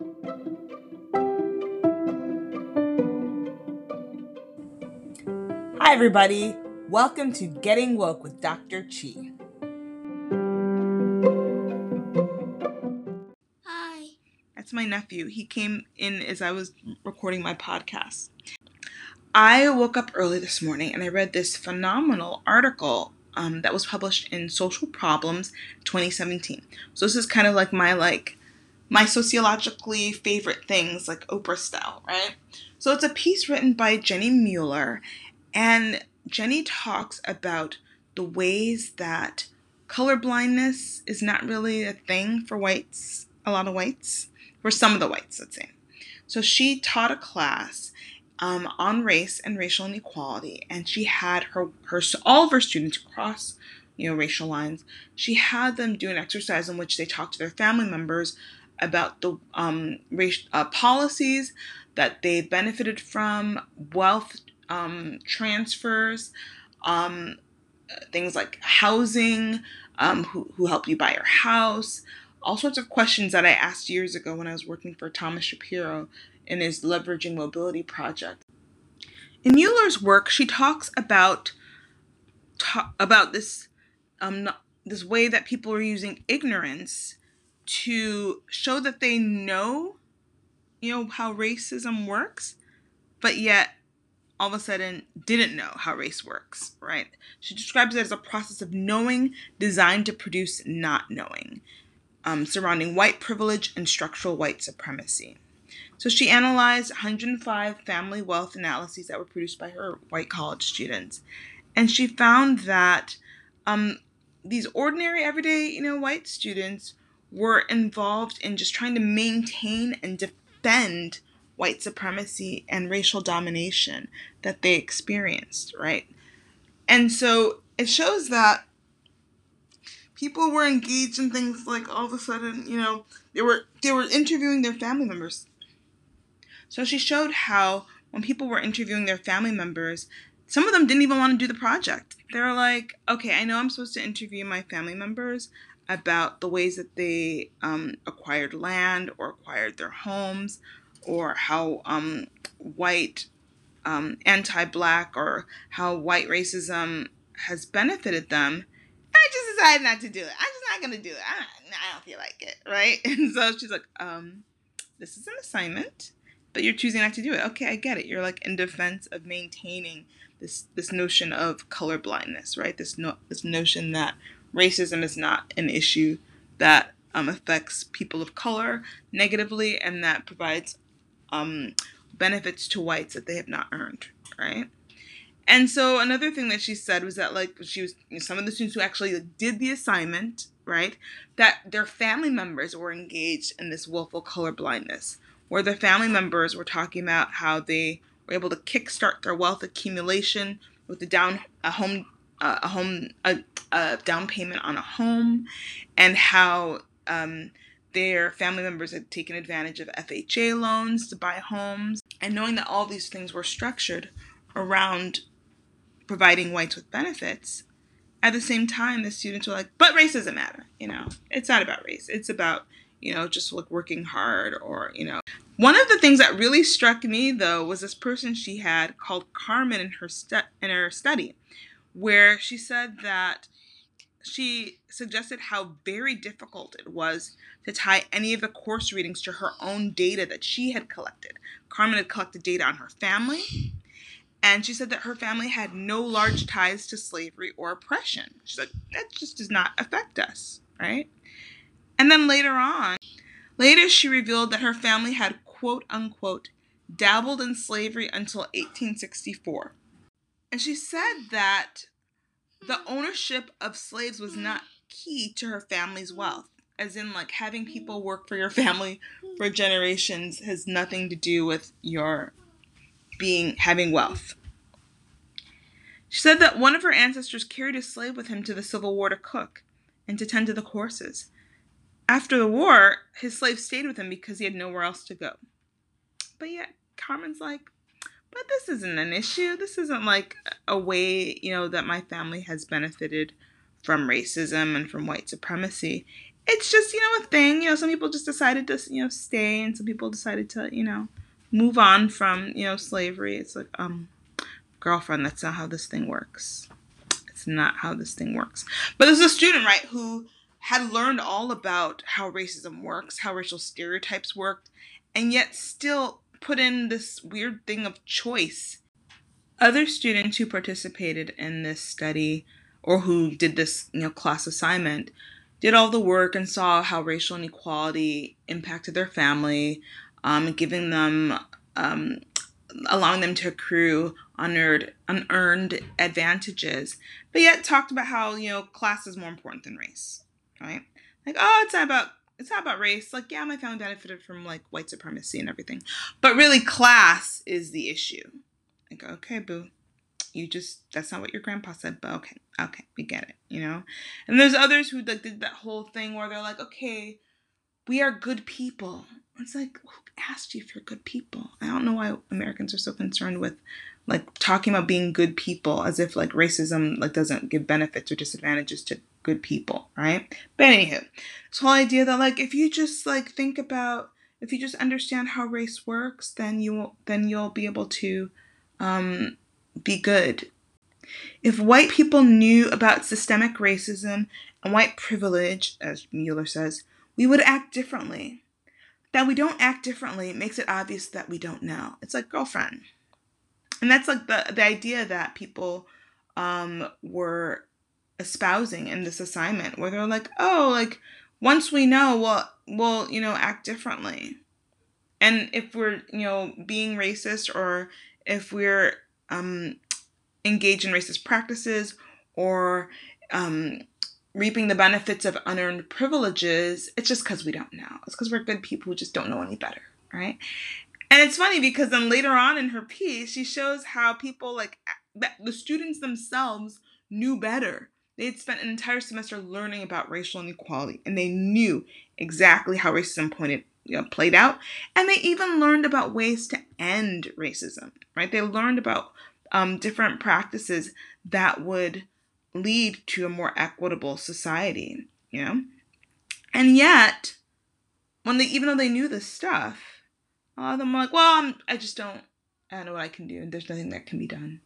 Hi, everybody. Welcome to Getting Woke with Dr. Chi. Hi. That's my nephew. He came in as I was recording my podcast. I woke up early this morning and I read this phenomenal article um, that was published in Social Problems 2017. So this is kind of like my like my sociologically favorite things, like Oprah style, right? So it's a piece written by Jenni Mueller, and Jenni talks about the ways that colorblindness is not really a thing for whites, a lot of whites, for some of the whites, let's say. So she taught a class um, on race and racial inequality, and she had her her all of her students across you know racial lines. She had them do an exercise in which they talked to their family members about the um, race uh, policies that they benefited from, wealth um, transfers, um, things like housing, um, who, who helped you buy your house, all sorts of questions that I asked years ago when I was working for Thomas Shapiro in his Leveraging Mobility project. In Mueller's work, she talks about ta- about this um, this way that people are using ignorance to show that they know, you know, how racism works, but yet all of a sudden didn't know how race works, right? She describes it as a process of knowing designed to produce not knowing, um, surrounding white privilege and structural white supremacy. So she analyzed 105 family wealth analyses that were produced by her white college students, and she found that um, these ordinary, everyday, you know, white students were involved in just trying to maintain and defend white supremacy and racial domination that they experienced, right? And so it shows that people were engaged in things like all of a sudden, you know, they were they were interviewing their family members. So she showed how when people were interviewing their family members, some of them didn't even want to do the project. They were like, "Okay, I know I'm supposed to interview my family members about the ways that they um, acquired land or acquired their homes or how um, white um, anti-black or how white racism has benefited them. I just decided not to do it. I'm just not gonna do it. I, I don't feel like it right? And so she's like um, this is an assignment but you're choosing not to do it. Okay i get it. You're like in defense of maintaining this this notion of color blindness right? This no this notion that racism is not an issue that um, affects people of color negatively and that provides um, benefits to whites that they have not earned, right? And so another thing that she said was that like she was you know, some of the students who actually did the assignment, right, that their family members were engaged in this willful color blindness, where their family members were talking about how they were able to kickstart their wealth accumulation with the down a home a home a, a down payment on a home, and how um, their family members had taken advantage of FHA loans to buy homes. And knowing that all these things were structured around providing whites with benefits, at the same time, the students were like, but race doesn't matter. You know, it's not about race. It's about, you know, just like working hard or, you know. One of the things that really struck me though was this person she had called Carmen in her stu- in her study, where she said that she suggested how very difficult it was to tie any of the course readings to her own data that she had collected. Carmen had collected data on her family, and she said that her family had no large ties to slavery or oppression. She's like, that just does not affect us, right? And then later on, later she revealed that her family had quote unquote dabbled in slavery until 1864. And she said that the hmm. ownership of slaves was not hmm. key to her family's hmm. wealth as in like having people work for your family for generations has nothing to do with your being having wealth. She said that one of her ancestors carried a slave with him to the civil war to cook and to tend to the horses after the war his slave stayed with him because he had nowhere else to go. But yet carmen's like but this isn't an issue. This isn't like a way, you know, that my family has benefited from racism and from white supremacy. it's just you know a thing. You know, some people just decided to you know stay, and some people decided to you know move on from you know slavery. It's like um, girlfriend, that's not how this thing works. It's not how this thing works. But there's a student right who had learned all about how racism works, how racial stereotypes worked, and yet still put in this weird thing of choice. Other students who participated in this study or who did this you know class assignment did all the work and saw how racial inequality impacted their family, um, giving them, um, allowing them to accrue unearned, unearned advantages, but yet talked about how you know class is more important than race, right? Like, oh, it's not about it's not about race. Like, yeah, my family benefited from like white supremacy and everything, but really, class is the issue. Like, okay, boo, you just that's not what your grandpa said, but okay, okay, we get it, you know. And there's others who like did that whole thing where they're like, okay, we are good people. It's like, who asked you if you're good people? I don't know why Americans are so concerned with like talking about being good people as if like racism like doesn't give benefits or disadvantages to good people, right? But anywho, this whole idea that like if you just like think about if you just understand how race works, then you will then you'll be able to um, be good. If white people knew about systemic racism and white privilege, as Mueller says, we would act differently. That we don't act differently makes it obvious that we don't know. It's like girlfriend. And that's like the, the idea that people um, were espousing in this assignment, where they're like, oh, like once we know, we'll, we'll, you know, act differently. And if we're, you know, being racist or if we're um, engage in racist practices or um, reaping the benefits of unearned privileges, it's just because we don't know. It's because we're good people who just don't know any better, right? And it's funny because then later on in her piece, she shows how people like the students themselves knew better. They had spent an entire semester learning about racial inequality and they knew exactly how racism pointed you know, played out. And they even learned about ways to end racism, right? They learned about um, different practices that would lead to a more equitable society, you know? And yet, when they, even though they knew this stuff, a lot of them were like, well, I'm, I just don't, I don't know what I can do, and there's nothing that can be done.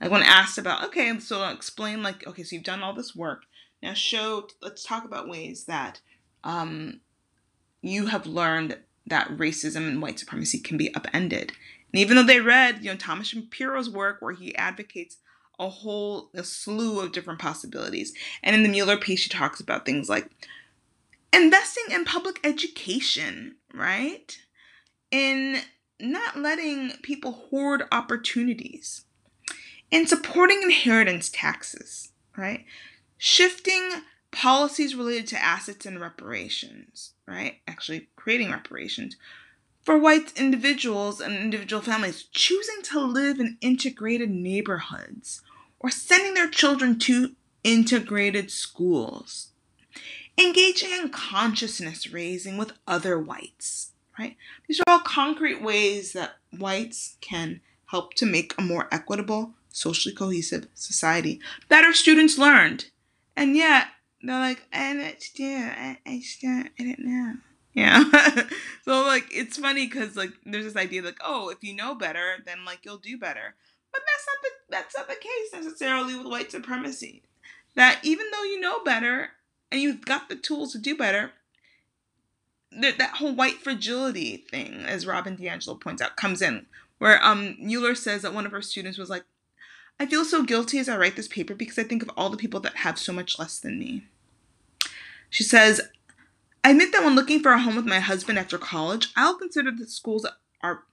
Like when asked about, okay, so explain, like, okay, so you've done all this work. Now show, let's talk about ways that um, you have learned that racism and white supremacy can be upended. And even though they read, you know, Thomas Shapiro's work where he advocates a whole a slew of different possibilities. And in the Mueller piece, she talks about things like investing in public education, right? In not letting people hoard opportunities, in supporting inheritance taxes, right? Shifting policies related to assets and reparations, right? Actually, creating reparations for white individuals and individual families choosing to live in integrated neighborhoods or sending their children to integrated schools. Engaging in consciousness raising with other whites, right? These are all concrete ways that whites can help to make a more equitable, socially cohesive society. Better students learned. And yet, they're like, I don't do, I, I still, I don't know. Yeah. so like it's funny because like there's this idea like oh if you know better then like you'll do better, but that's not the that's not the case necessarily with white supremacy. That even though you know better and you've got the tools to do better, that that whole white fragility thing, as Robin DiAngelo points out, comes in where um Mueller says that one of her students was like, I feel so guilty as I write this paper because I think of all the people that have so much less than me. She says, I admit that when looking for a home with my husband after college, I'll consider the schools that are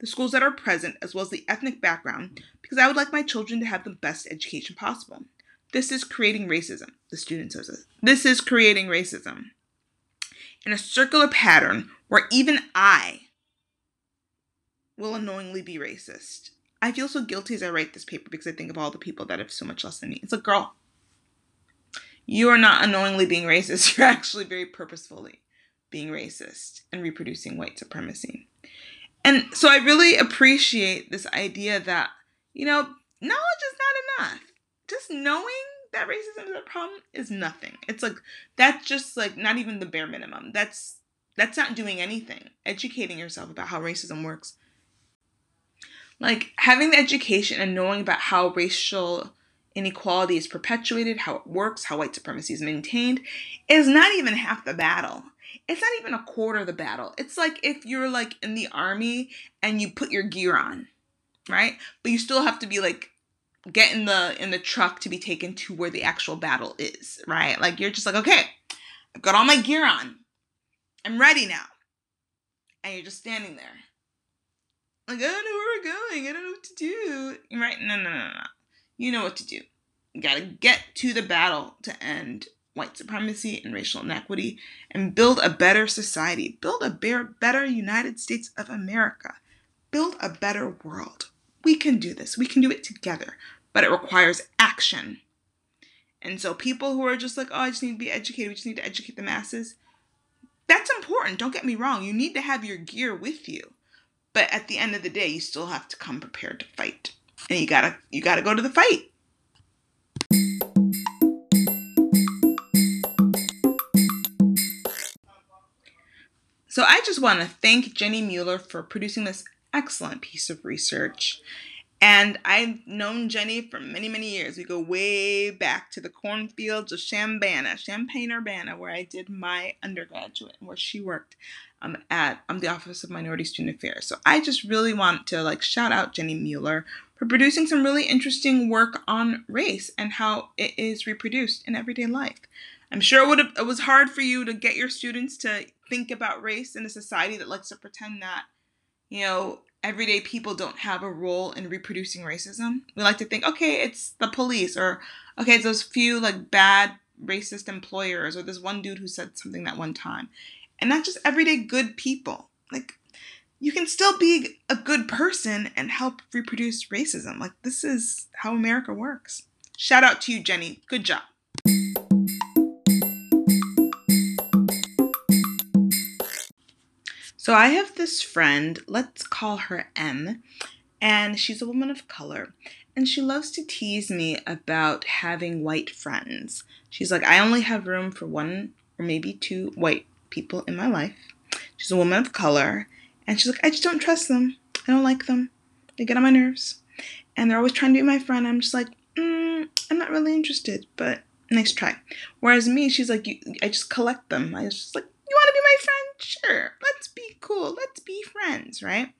the schools that are present as well as the ethnic background because I would like my children to have the best education possible. This is creating racism, the student says. This is creating racism. In a circular pattern where even I will unknowingly be racist. I feel so guilty as I write this paper because I think of all the people that have so much less than me. It's like, girl, you are not unknowingly being racist. You're actually very purposefully being racist and reproducing white supremacy. And so I really appreciate this idea that, you know, knowledge is not enough. Just knowing that racism is a problem is nothing. It's like that's just like not even the bare minimum. That's that's not doing anything. Educating yourself about how racism works. Like having the education and knowing about how racial inequality is perpetuated, how it works, how white supremacy is maintained, is not even half the battle. It's not even a quarter of the battle. It's like if you're like in the army and you put your gear on, right? But you still have to be like get in the in the truck to be taken to where the actual battle is, right? Like you're just like, okay, I've got all my gear on. I'm ready now. And you're just standing there. Like, I don't know where we're going. I don't know what to do. Right? No, no, no, no. You know what to do. You gotta get to the battle to end white supremacy and racial inequity and build a better society. Build a better United States of America. Build a better world. We can do this. We can do it together, but it requires action. And so, people who are just like, oh, I just need to be educated, we just need to educate the masses, that's important. Don't get me wrong. You need to have your gear with you. But at the end of the day, you still have to come prepared to fight. And you gotta you gotta go to the fight. So I just want to thank Jenni Mueller for producing this excellent piece of research. And I've known Jenni for many, many years. We go way back to the cornfields of Chambana, Champaign Urbana, where I did my undergraduate and where she worked um, at um, the Office of Minority Student Affairs. So I just really want to like shout out Jenni Mueller for producing some really interesting work on race and how it is reproduced in everyday life. I'm sure it it was hard for you to get your students to think about race in a society that likes to pretend that, you know, everyday people don't have a role in reproducing racism. We like to think, okay, it's the police, or okay, it's those few like bad racist employers, or this one dude who said something that one time. And not just everyday good people. Like, you can still be a good person and help reproduce racism. Like, this is how America works. Shout out to you, Jenni. Good job. So I have this friend, let's call her M, and she's a woman of color. And she loves to tease me about having white friends. She's like, I only have room for one or maybe two white people in my life. She's a woman of color. And she's like, I just don't trust them. I don't like them. They get on my nerves. And they're always trying to be my friend. I'm just like, mm, I'm not really interested, but nice try. Whereas me, she's like, I just collect them. I was just like, you want to be my friend? Sure, let's be cool. Let's be friends, right?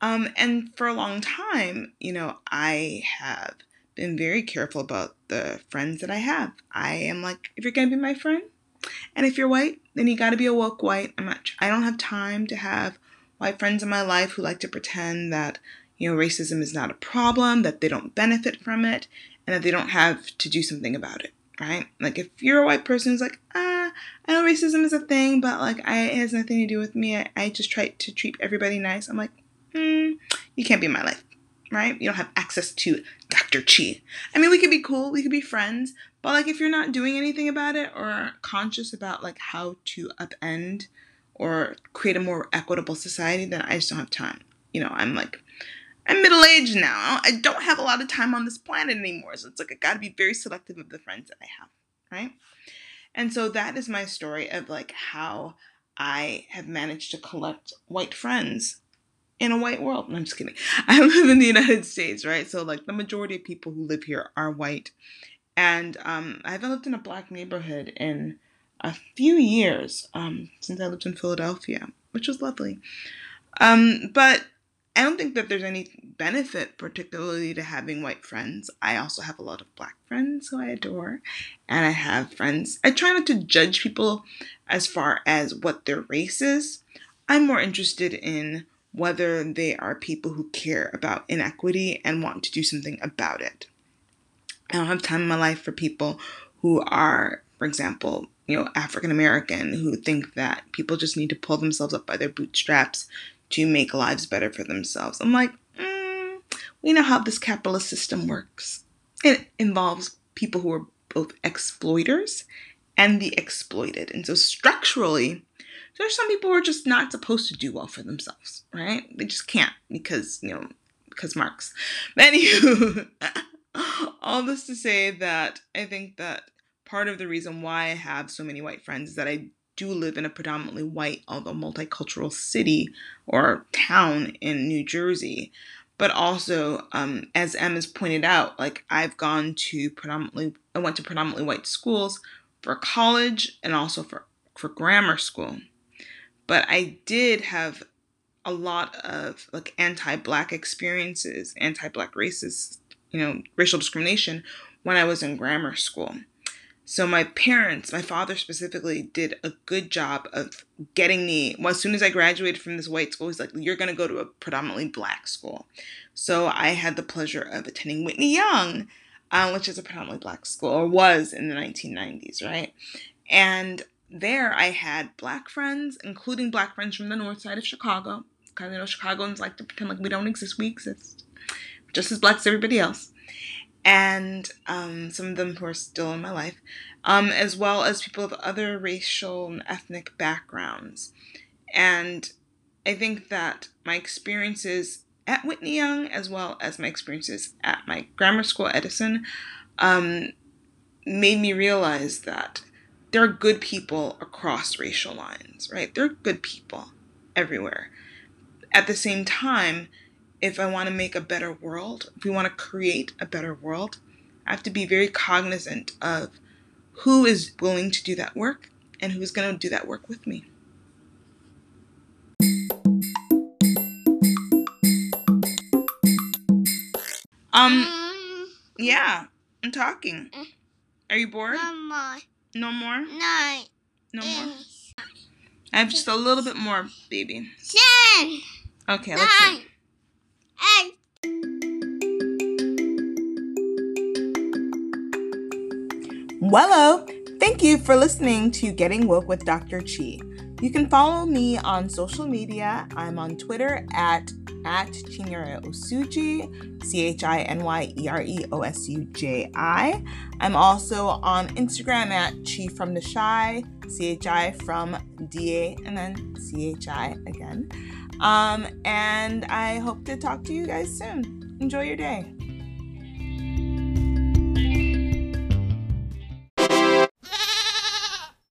Um, and for a long time, you know, I have been very careful about the friends that I have. I am like, if you're gonna be my friend, and if you're white, then you gotta be a woke white. I'm not. I don't have time to have white friends in my life who like to pretend that you know racism is not a problem, that they don't benefit from it, and that they don't have to do something about it. Right? Like if you're a white person who's like, ah, I know racism is a thing, but like I, it has nothing to do with me. I, I just try to treat everybody nice. I'm like, hmm, you can't be in my life, right? You don't have access to Dr. Chi. I mean, we could be cool, we could be friends, but like if you're not doing anything about it or conscious about like how to upend or create a more equitable society, then I just don't have time. You know, I'm like, I'm middle aged now. I don't have a lot of time on this planet anymore. So it's like I gotta be very selective of the friends that I have, right? And so that is my story of like how I have managed to collect white friends in a white world. No, I'm just kidding. I live in the United States, right? So like the majority of people who live here are white. And um, I haven't lived in a black neighborhood in a few years um, since I lived in Philadelphia, which was lovely. Um, but I don't think that there's any benefit, particularly to having white friends. I also have a lot of black friends who I adore, and I have friends. I try not to judge people as far as what their race is. I'm more interested in whether they are people who care about inequity and want to do something about it. I don't have time in my life for people who are, for example, you know, African American who think that people just need to pull themselves up by their bootstraps to make lives better for themselves. I'm like, mm, we know how this capitalist system works. It involves people who are both exploiters and the exploited. And so structurally, there's some people who are just not supposed to do well for themselves, right? They just can't because, you know, because Marx. Anywho, all this to say that I think that part of the reason why I have so many white friends is that I do live in a predominantly white, although multicultural city or town in New Jersey. But also, um, as Em has pointed out, like I've gone to predominantly, I went to predominantly white schools for college and also for, for grammar school. But I did have a lot of like anti-black experiences, anti-black racist, you know, racial discrimination when I was in grammar school. So my parents, my father specifically, did a good job of getting me. Well, as soon as I graduated from this white school, he's like, "You're gonna go to a predominantly black school." So I had the pleasure of attending Whitney Young, uh, which is a predominantly black school, or was in the 1990s, right? And there I had black friends, including black friends from the north side of Chicago, because you know Chicagoans like to pretend like we don't exist. We exist, just as black as everybody else and um, some of them who are still in my life, um, as well as people of other racial and ethnic backgrounds. And I think that my experiences at Whitney Young, as well as my experiences at my grammar school, Edison, um, made me realize that there are good people across racial lines, right? There are good people everywhere. At the same time, if I want to make a better world, if we want to create a better world, I have to be very cognizant of who is willing to do that work and who's going to do that work with me. Um, yeah, I'm talking. Are you bored? No more. No more? Nine. No more? I have just a little bit more, baby. Ten. Okay, let's see. Eight. Wello! Thank you for listening to Getting Woke with Dr. Chi. You can follow me on social media. I'm on Twitter at at Chinyere Osuji, C H I N Y E R E O S U J I. I'm also on Instagram at Chi from the Chi, C H I from D A, and then C H I again. Um, and I hope to talk to you guys soon. Enjoy your day.